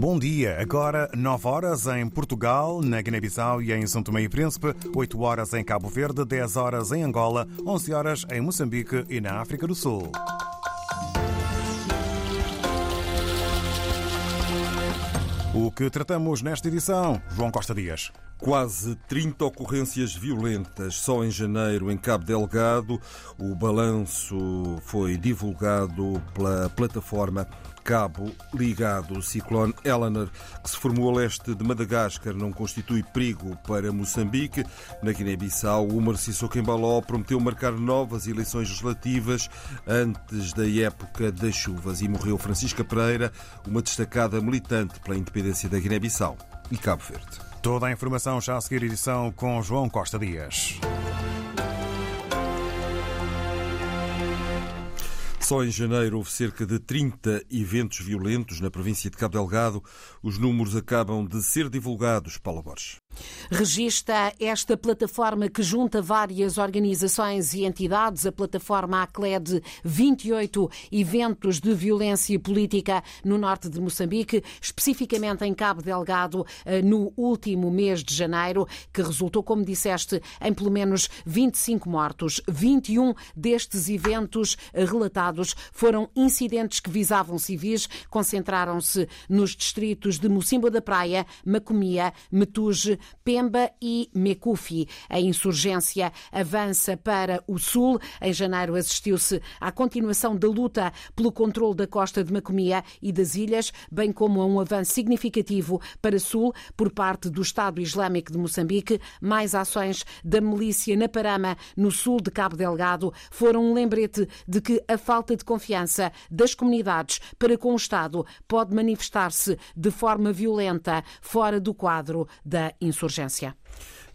Bom dia. Agora 9 horas em Portugal, na Guiné-Bissau e em São Tomé e Príncipe, 8 horas em Cabo Verde, 10 horas em Angola, 11 horas em Moçambique e na África do Sul. O que tratamos nesta edição, João Costa Dias. Quase 30 ocorrências violentas só em janeiro em Cabo Delgado. O balanço foi divulgado pela plataforma Cabo Ligado. O ciclone Eleanor, que se formou a leste de Madagascar, não constitui perigo para Moçambique. Na Guiné-Bissau, o Marciso Embaló prometeu marcar novas eleições legislativas antes da época das chuvas e morreu Francisca Pereira, uma destacada militante pela independência da Guiné-Bissau e Cabo Verde. Toda a informação já a seguir edição com João Costa Dias. Só em janeiro houve cerca de 30 eventos violentos na província de Cabo Delgado. Os números acabam de ser divulgados. Paula Borges. Regista esta plataforma que junta várias organizações e entidades, a plataforma ACLED, 28 eventos de violência política no norte de Moçambique, especificamente em Cabo Delgado, eh, no último mês de janeiro, que resultou, como disseste, em pelo menos 25 mortos. 21 destes eventos relatados foram incidentes que visavam civis, concentraram-se nos distritos de Mocimboa da Praia, Macomia, Metuge, Pemba e Mecufi. A insurgência avança para o sul. Em janeiro assistiu-se à continuação da luta pelo controle da costa de Macomia e das ilhas, bem como a um avanço significativo para sul por parte do Estado Islâmico de Moçambique. Mais ações da milícia na Parama, no sul de Cabo Delgado, foram um lembrete de que a falta de confiança das comunidades para com o Estado pode manifestar-se de forma violenta fora do quadro da insurgência.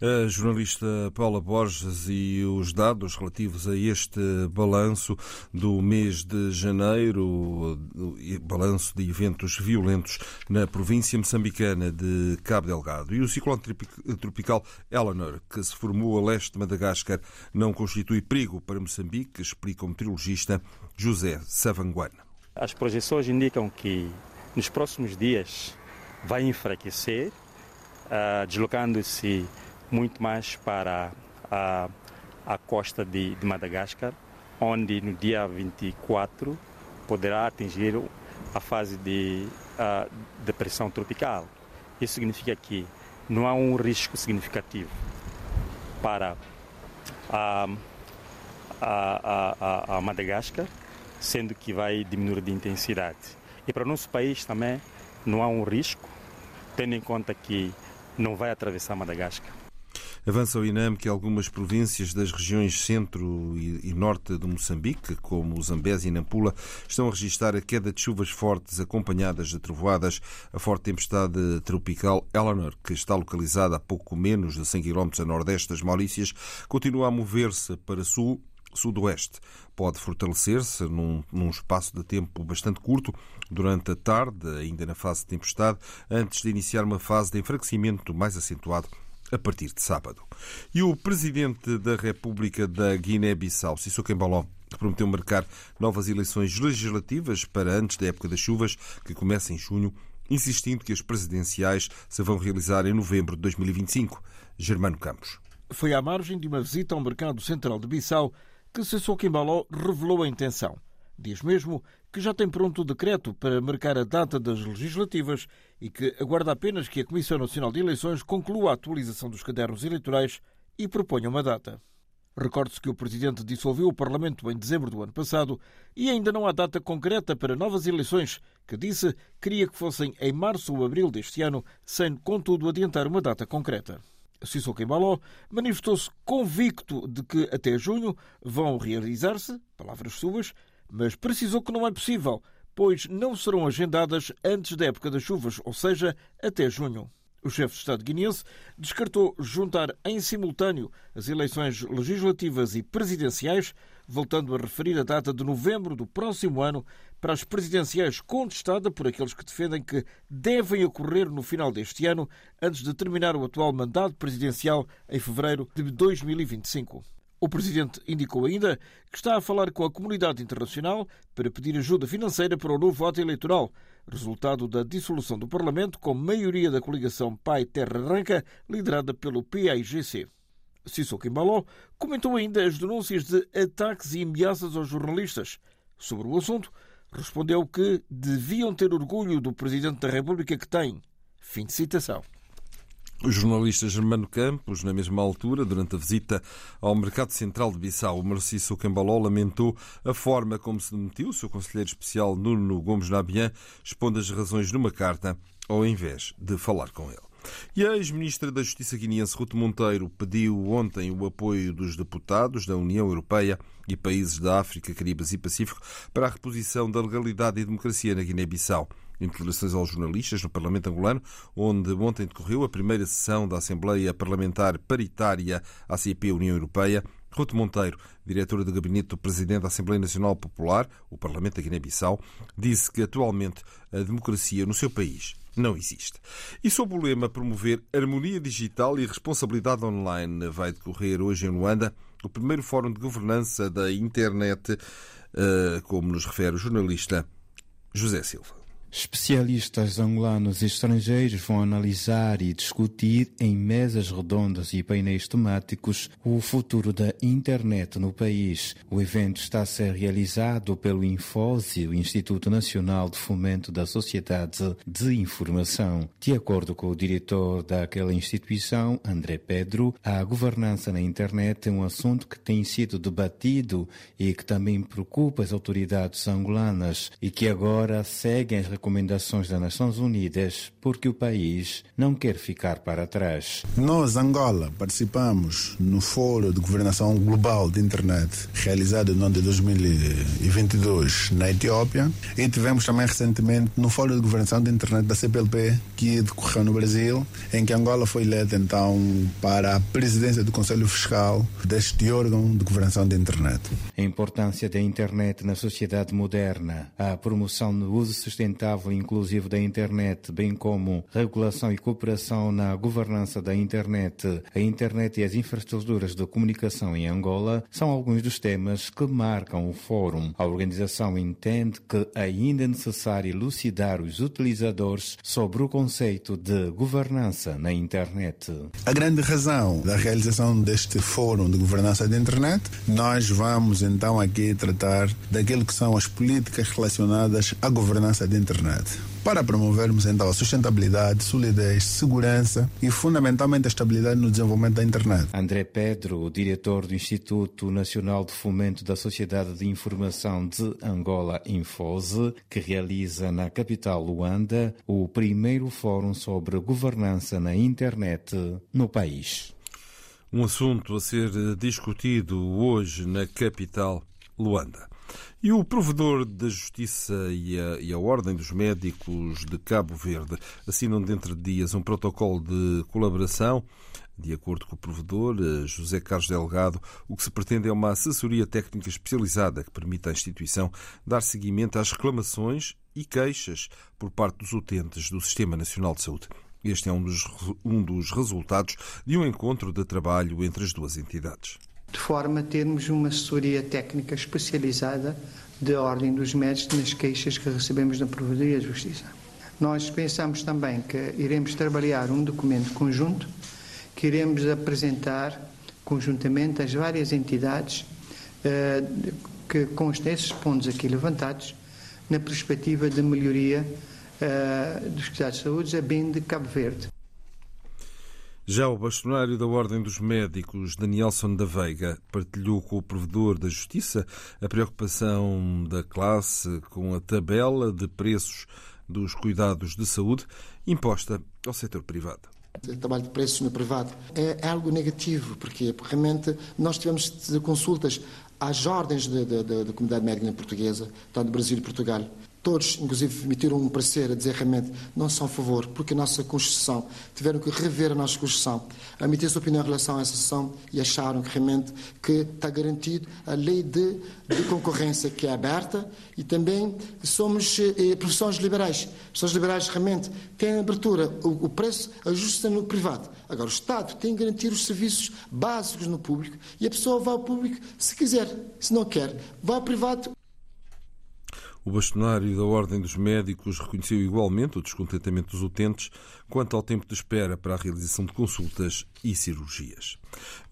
A jornalista Paula Borges e os dados relativos a este balanço do mês de janeiro, balanço de eventos violentos na província moçambicana de Cabo Delgado. E o ciclone tropical Eleanor, que se formou a leste de Madagascar, não constitui perigo para Moçambique, explica o meteorologista José Savanguana. As projeções indicam que nos próximos dias vai enfraquecer, uh, deslocando-se muito mais para a, a costa de, de, Madagascar, onde no dia 24 poderá atingir a fase de uh, depressão tropical. Isso significa que não há um risco significativo para a, a, a, a Madagascar, sendo que vai diminuir de intensidade. E para o nosso país também não há um risco, tendo em conta que não vai atravessar Madagascar. Avança o INAM que algumas províncias das regiões centro e norte de Moçambique, como Zambésia e Nampula, estão a registrar a queda de chuvas fortes acompanhadas de trovoadas. A forte tempestade tropical Eleanor, que está localizada a pouco menos de 100 km a nordeste das Maurícias, continua a mover-se para sul sudoeste. Pode fortalecer-se num, num, espaço de tempo bastante curto, durante a tarde, ainda na fase de tempestade, antes de iniciar uma fase de enfraquecimento mais acentuado a partir de sábado. E o presidente da República da Guiné-Bissau, Sissoko Embaló, prometeu marcar novas eleições legislativas para antes da época das chuvas, que começa em junho, insistindo que as presidenciais se vão realizar em novembro de 2025. Germano Campos. Foi à margem de uma visita ao mercado central de Bissau que Sissoko Embaló revelou a intenção. Diz mesmo que já tem pronto o decreto para marcar a data das legislativas e que aguarda apenas que a Comissão Nacional de Eleições conclua a atualização dos cadernos eleitorais e proponha uma data. Recorde-se que o Presidente dissolveu o Parlamento em dezembro do ano passado e ainda não há data concreta para novas eleições, que disse queria que fossem em março ou abril deste ano, sem, contudo, adiantar uma data concreta. Sissoko Embaló manifestou-se convicto de que até junho vão realizar-se, palavras suas, mas precisou que não é possível, pois não serão agendadas antes da época das chuvas, ou seja, até junho. O chefe de Estado guineense descartou juntar em simultâneo as eleições legislativas e presidenciais, voltando a referir a data de novembro do próximo ano para as presidenciais contestada por aqueles que defendem que devem ocorrer no final deste ano, antes de terminar o atual mandato presidencial em fevereiro de 2025. O presidente indicou ainda que está a falar com a comunidade internacional para pedir ajuda financeira para o novo voto eleitoral, resultado da dissolução do Parlamento com maioria da coligação Pai Terra Arranca, liderada pelo PAIGC. Sissoko Embaló comentou ainda as denúncias de ataques e ameaças aos jornalistas. Sobre o assunto, respondeu que deviam ter orgulho do Presidente da República que têm. Fim de citação. O jornalista Germano Campos, na mesma altura, durante a visita ao Mercado Central de Bissau, Marciso Cambaló lamentou a forma como se demitiu o seu conselheiro especial Nuno Gomes Nabian, expondo as razões numa carta, ao invés de falar com ele. E a ex-ministra da Justiça guineense Ruto Monteiro pediu ontem o apoio dos deputados da União Europeia e países da África, Caribas e Pacífico para a reposição da legalidade e democracia na Guiné-Bissau. Em declarações aos jornalistas no Parlamento angolano, onde ontem decorreu a primeira sessão da Assembleia Parlamentar Paritária ACP União Europeia, Ruto Monteiro, diretora de gabinete do Presidente da Assembleia Nacional Popular, o Parlamento da Guiné-Bissau, disse que atualmente a democracia no seu país não existe. E sob o lema promover harmonia digital e responsabilidade online, vai decorrer hoje em Luanda o primeiro fórum de governança da internet, eh, como nos refere o jornalista José Silva. Especialistas angolanos e estrangeiros vão analisar e discutir em mesas redondas e painéis temáticos o futuro da internet no país. O evento está a ser realizado pelo Infose, o Instituto Nacional de Fomento da Sociedade de Informação. De acordo com o diretor daquela instituição, André Pedro, a governança na internet é um assunto que tem sido debatido e que também preocupa as autoridades angolanas e que agora seguem as recomendações das Nações Unidas porque o país não quer ficar para trás. Nós, Angola, participamos no Fórum de Governação Global de Internet, realizado no ano de 2022 na Etiópia, e tivemos também recentemente no Fórum de Governação de Internet da CPLP, que decorreu no Brasil, em que Angola foi eleita então para a presidência do Conselho Fiscal deste órgão de governação de internet. A importância da internet na sociedade moderna, a promoção do uso sustentável sustentável e inclusivo da internet, bem como regulação e cooperação na governança da internet, a internet e as infraestruturas de comunicação em Angola são alguns dos temas que marcam o fórum. A organização entende que ainda é necessário elucidar os utilizadores sobre o conceito de governança na internet. A grande razão da realização deste fórum de governança da internet, nós vamos então aqui tratar daquilo que são as políticas relacionadas à governança da internet internet, para promovermos então a sustentabilidade, solidez, segurança e fundamentalmente a estabilidade no desenvolvimento da internet. André Pedro, o diretor do Instituto Nacional de Fomento da Sociedade de Informação de Angola, Infose, que realiza na capital Luanda o primeiro fórum sobre governança na internet no país. Um assunto a ser discutido hoje na capital Luanda. E o provedor da Justiça e a, e a, Ordem dos Médicos de Cabo Verde assinam dentro de dias um protocolo de colaboração. De acordo com o provedor, eh, José Carlos Delgado, o que se pretende é uma assessoria técnica especializada que permita à instituição dar seguimento às reclamações e queixas por parte dos utentes do Sistema Nacional de Saúde. Este é um dos, um dos resultados de um encontro de trabalho entre as duas entidades de forma a termos uma assessoria técnica especializada da Ordem dos Médicos nas queixas que recebemos da Provedoria de Justiça. Nós pensamos também que iremos trabalhar um documento conjunto que iremos apresentar conjuntamente às várias entidades eh, que constem esses pontos aqui levantados na perspectiva de melhoria eh, dos cuidados de saúde, a bem de Cabo Verde. Já o bastonário da Ordem dos Médicos, Danielson da Veiga, partilhou com o provedor da Justiça a preocupação da classe com a tabela de preços dos cuidados de saúde imposta ao setor privado. O trabalho de preços no privado é algo negativo, porque, realmente nós tivemos consultas às ordens da comunidade médica portuguesa, tanto do Brasil e Portugal, Todos, inclusive, emitiram um parecer a dizer realmente não são a favor, porque a nossa Constituição, tiveram que rever a nossa Constituição, emitir sua opinião em relação a essa sessão e acharam que realmente que está garantido a lei de, de concorrência que é aberta e também somos eh, profissões liberais. Profissões liberais realmente têm abertura, o, o preço ajusta no privado. Agora, o Estado tem que garantir os serviços básicos no público e a pessoa vai ao público se quiser, se não quer, vai ao privado O bastonário da Ordem dos Médicos reconheceu igualmente o descontentamento dos utentes quanto ao tempo de espera para a realização de consultas e cirurgias.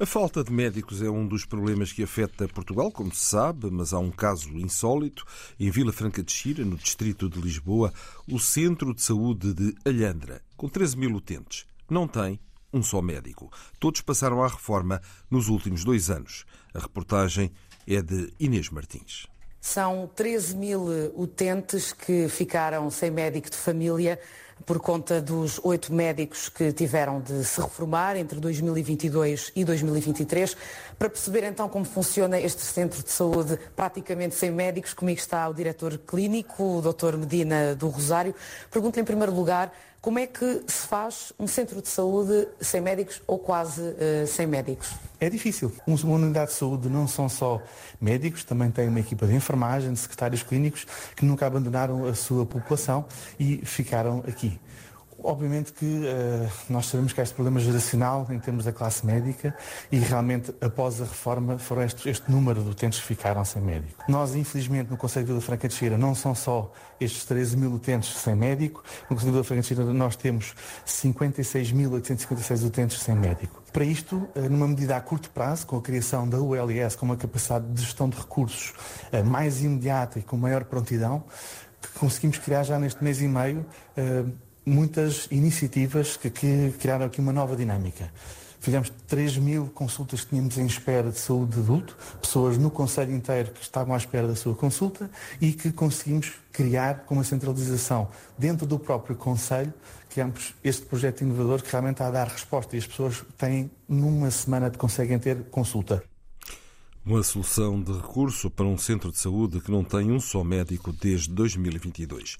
A falta de médicos é um dos problemas que afeta Portugal, como se sabe, mas há um caso insólito. Em Vila Franca de Xira, no distrito de Lisboa, o Centro de Saúde de Alhandra, com 13 mil utentes, não tem um só médico. Todos passaram à reforma nos últimos dois anos. A reportagem é de Inês Martins. São 13 mil utentes que ficaram sem médico de família por conta dos oito médicos que tiveram de se reformar entre 2022 e 2023. Para perceber então como funciona este centro de saúde praticamente sem médicos, comigo está o diretor clínico, o Dr. Medina do Rosário. Pergunto-lhe em primeiro lugar como é que se faz um centro de saúde sem médicos ou quase uh, sem médicos? É difícil. Uma unidade de saúde não são só médicos, também tem uma equipa de enfermagem, de secretários clínicos, que nunca abandonaram a sua população e ficaram aqui. Obviamente que uh, nós sabemos que há este problema geracional em termos da classe médica e realmente após a reforma foram este, este número de utentes que ficaram sem médico. Nós, infelizmente, no Conselho de Vila Franca de Xira não são só estes 13 mil utentes sem médico, no Conselho de Vila Franca de Xira nós temos 56.856 utentes sem médico. Para isto, uh, numa medida a curto prazo, com a criação da ULS, com uma capacidade de gestão de recursos uh, mais imediata e com maior prontidão, conseguimos criar já neste mês e meio muitas iniciativas que, que, criaram aqui uma nova dinâmica. Fizemos 3 mil consultas que tínhamos em espera de saúde de adulto, pessoas no Conselho inteiro que estavam à espera da sua consulta e que conseguimos criar com uma centralização dentro do próprio Conselho, criamos este projeto inovador que realmente está a dar resposta e as pessoas têm, numa semana, conseguem ter consulta. Uma solução de recurso para um centro de saúde que não tem um só médico desde 2022.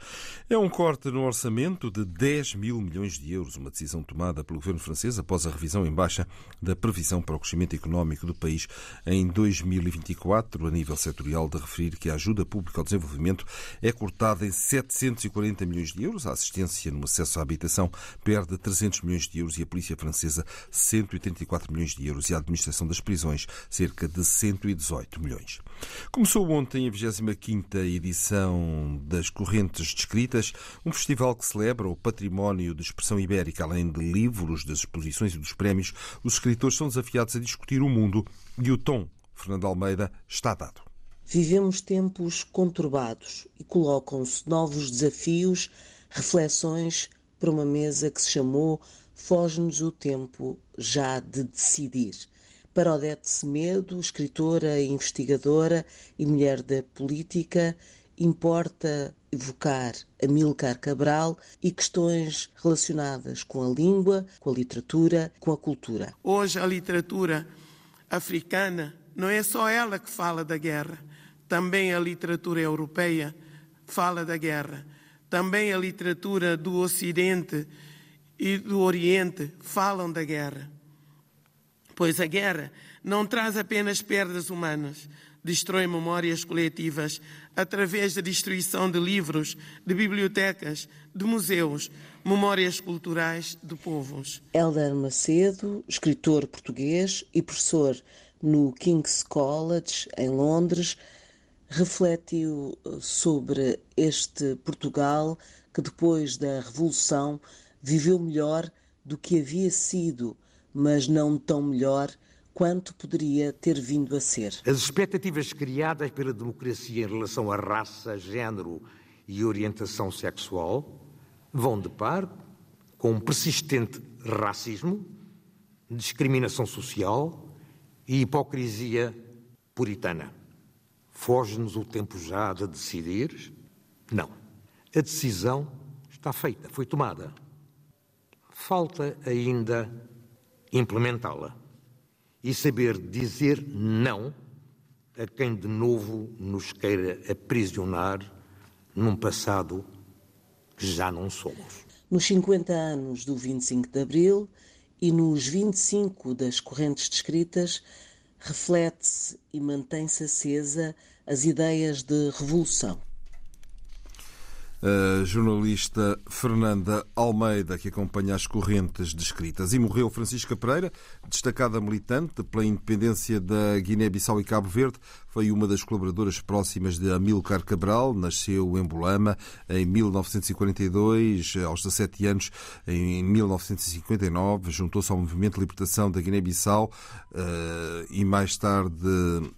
É um corte no orçamento de 10 mil milhões de euros, uma decisão tomada pelo governo francês após a revisão em baixa da previsão para o crescimento económico do país em 2024, a nível setorial, de referir que a ajuda pública ao desenvolvimento é cortada em 740 milhões de euros, a assistência no acesso à habitação perde 300 milhões de euros e a polícia francesa 184 milhões de euros. E a administração das prisões cerca de 100 118 milhões. Começou ontem a 25 edição das Correntes Descritas, um festival que celebra o património de expressão ibérica. Além de livros, das exposições e dos prémios, os escritores são desafiados a discutir o mundo e o tom. Fernando Almeida está dado. Vivemos tempos conturbados e colocam-se novos desafios, reflexões para uma mesa que se chamou Foge-nos o tempo já de decidir para Odete Semedo, escritora, investigadora e mulher da política, importa evocar Amilcar Cabral e questões relacionadas com a língua, com a literatura, com a cultura. Hoje a literatura africana não é só ela que fala da guerra, também a literatura europeia fala da guerra, também a literatura do Ocidente e do Oriente falam da guerra pois a guerra não traz apenas perdas humanas, destrói memórias coletivas através da destruição de livros, de bibliotecas, de museus, memórias culturais de povos. Helder Macedo, escritor português e professor no King's College, em Londres, refletiu sobre este Portugal que, depois da Revolução, viveu melhor do que havia sido mas não tão melhor quanto poderia ter vindo a ser. As expectativas criadas pela democracia em relação à raça, género e orientação sexual vão de par com um persistente racismo, discriminação social e hipocrisia puritana. Foge-nos o tempo já de decidir? Não. A decisão está feita, foi tomada. Falta ainda implementá-la e saber dizer não a quem de novo nos queira aprisionar num passado que já não somos. Nos 50 anos do 25 de Abril e nos 25 das correntes descritas, reflete-se e mantém-se acesa as ideias de revolução. A jornalista Fernanda Almeida, que acompanha as correntes descritas. E morreu Francisca Pereira, destacada militante pela independência da Guiné-Bissau e Cabo Verde. Foi uma das colaboradoras próximas de Amilcar Cabral. Nasceu em Bolama em 1942. Aos 17 anos, em 1959, juntou-se ao Movimento de Libertação da Guiné-Bissau eh, e mais tarde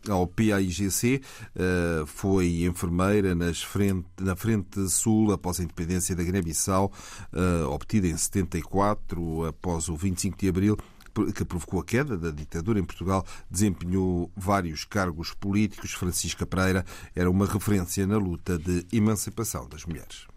ao PAIGC. Eh, foi enfermeira nas frente, na Frente Sul após a independência da Guiné-Bissau, eh, obtida em 74, após o 25 de Abril que provocou a queda da ditadura em Portugal, desempenhou vários cargos políticos. Francisca Pereira era uma referência na luta de emancipação das mulheres.